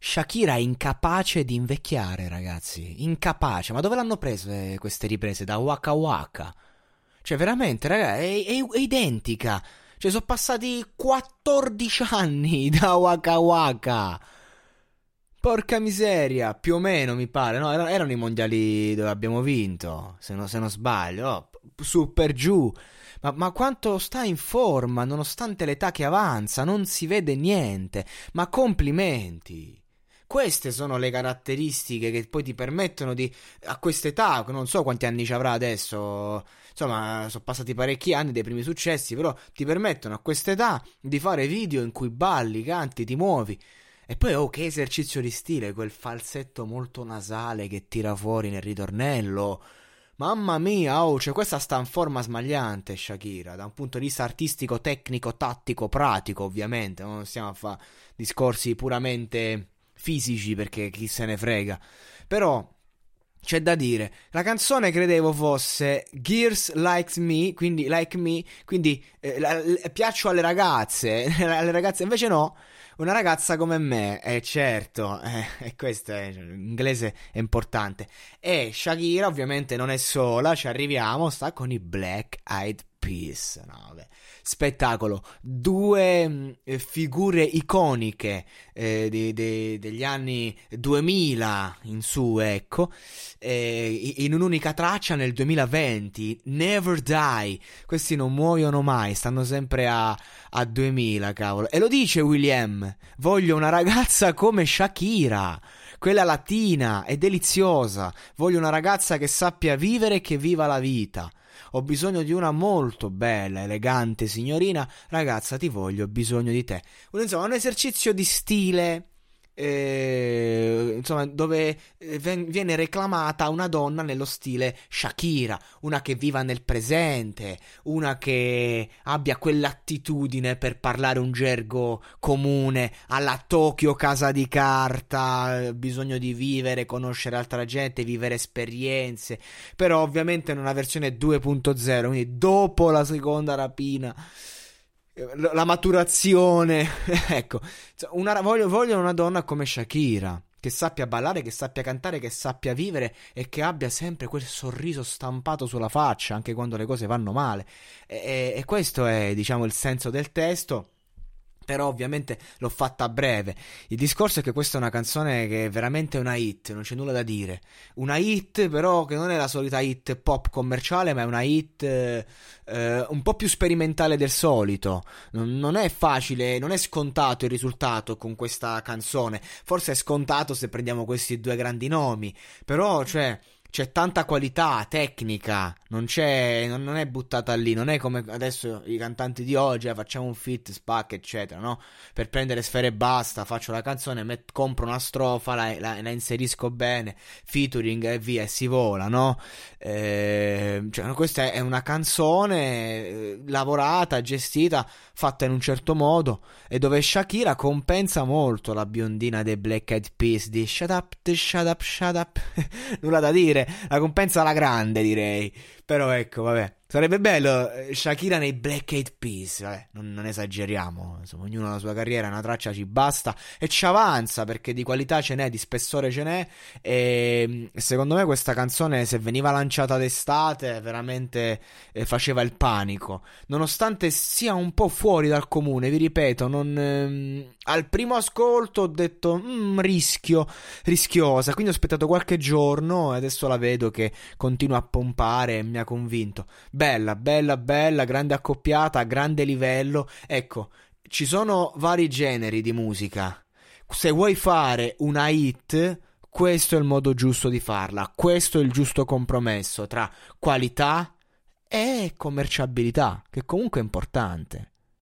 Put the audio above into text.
Shakira è incapace di invecchiare, ragazzi. Incapace. Ma dove l'hanno prese queste riprese? Da Waka Waka. Cioè, veramente, ragazzi, è, è- è identica. Cioè, sono passati 14 anni da Waka Waka. Porca miseria, più o meno mi pare, no? Erano, i mondiali dove abbiamo vinto, se, no- se non sbaglio, oh, su per giù. Ma, ma quanto sta in forma, nonostante l'età che avanza, non si vede niente. Ma complimenti. Queste sono le caratteristiche che poi ti permettono di, a quest'età, non so quanti anni ci avrà adesso, insomma, sono passati parecchi anni dei primi successi, però ti permettono a quest'età di fare video in cui balli, canti, ti muovi. E poi, oh, che esercizio di stile, quel falsetto molto nasale che tira fuori nel ritornello. Mamma mia, oh, cioè questa sta in forma smagliante, Shakira, da un punto di vista artistico, tecnico, tattico, pratico, ovviamente. Non stiamo a fare discorsi puramente fisici perché chi se ne frega. Però c'è da dire, la canzone credevo fosse Gears Likes Me, quindi like me, quindi eh, la- l- piaccio alle ragazze, alle ragazze invece no, una ragazza come me, eh certo, eh, questo è, l'inglese è importante. E Shakira ovviamente non è sola, ci arriviamo, sta con i Black Eyed Peas, no. Spettacolo, due mh, eh, figure iconiche eh, di- di- degli anni 2000 in su, ecco, eh, in un'unica traccia nel 2020, Never Die. Questi non muoiono mai, stanno sempre a, a 2000, cavolo. E lo dice William, voglio una ragazza come Shakira. Quella latina è deliziosa. Voglio una ragazza che sappia vivere e che viva la vita. Ho bisogno di una molto bella, elegante signorina. Ragazza, ti voglio, ho bisogno di te. Insomma, un esercizio di stile. Eh, insomma, dove eh, viene reclamata una donna nello stile Shakira, una che viva nel presente, una che abbia quell'attitudine per parlare un gergo comune alla Tokyo casa di carta, eh, bisogno di vivere, conoscere altra gente, vivere esperienze, però ovviamente in una versione 2.0, quindi dopo la seconda rapina. Eh, La maturazione, ecco, una- voglio, voglio una donna come Shakira, che sappia ballare, che sappia cantare, che sappia vivere e che abbia sempre quel sorriso stampato sulla faccia, anche quando le cose vanno male. E- e questo è, diciamo, il senso del testo. Però ovviamente l'ho fatta a breve. Il discorso è che questa è una canzone che è veramente una hit, non c'è nulla da dire. Una hit, però, che non è la solita hit pop commerciale, ma è una hit eh, un po' più sperimentale del solito. Non è facile, non è scontato il risultato con questa canzone. Forse è scontato se prendiamo questi due grandi nomi. Però, cioè. C'è tanta qualità tecnica, non non, non è buttata lì, non è come adesso i cantanti di oggi, eh, facciamo un fit, spack, eccetera, no? Per prendere sfere e basta, faccio la canzone, met- compro una strofa, la, la- la inserisco bene, featuring e via, e si vola, no? Eh, cioè, questa è una canzone eh, lavorata, gestita, fatta in un certo modo, e dove Shakira compensa molto la biondina dei Black Eyed Peas di Shut Up, Shut Up, Shut Up, nulla da dire, la compensa alla grande direi, però ecco vabbè, Sarebbe bello eh, Shakira nei Black Eyed Peas, vabbè, non, non, esageriamo, insomma, ognuno ha la sua carriera, una traccia ci basta e ci avanza perché di qualità ce n'è, di spessore ce n'è. E secondo me questa canzone se veniva lanciata d'estate veramente eh, faceva il panico, nonostante sia un po' fuori dal comune, vi ripeto, non, ehm, al primo ascolto ho detto mm, rischio, rischiosa, quindi ho aspettato qualche giorno e adesso la vedo che continua a pompare e mi ha convinto. Bella, bella, bella, grande accoppiata, grande livello. Ecco, ci sono vari generi di musica. Se vuoi fare una hit, questo è il modo giusto di farla. Questo è il giusto compromesso tra qualità e commerciabilità, che comunque è importante.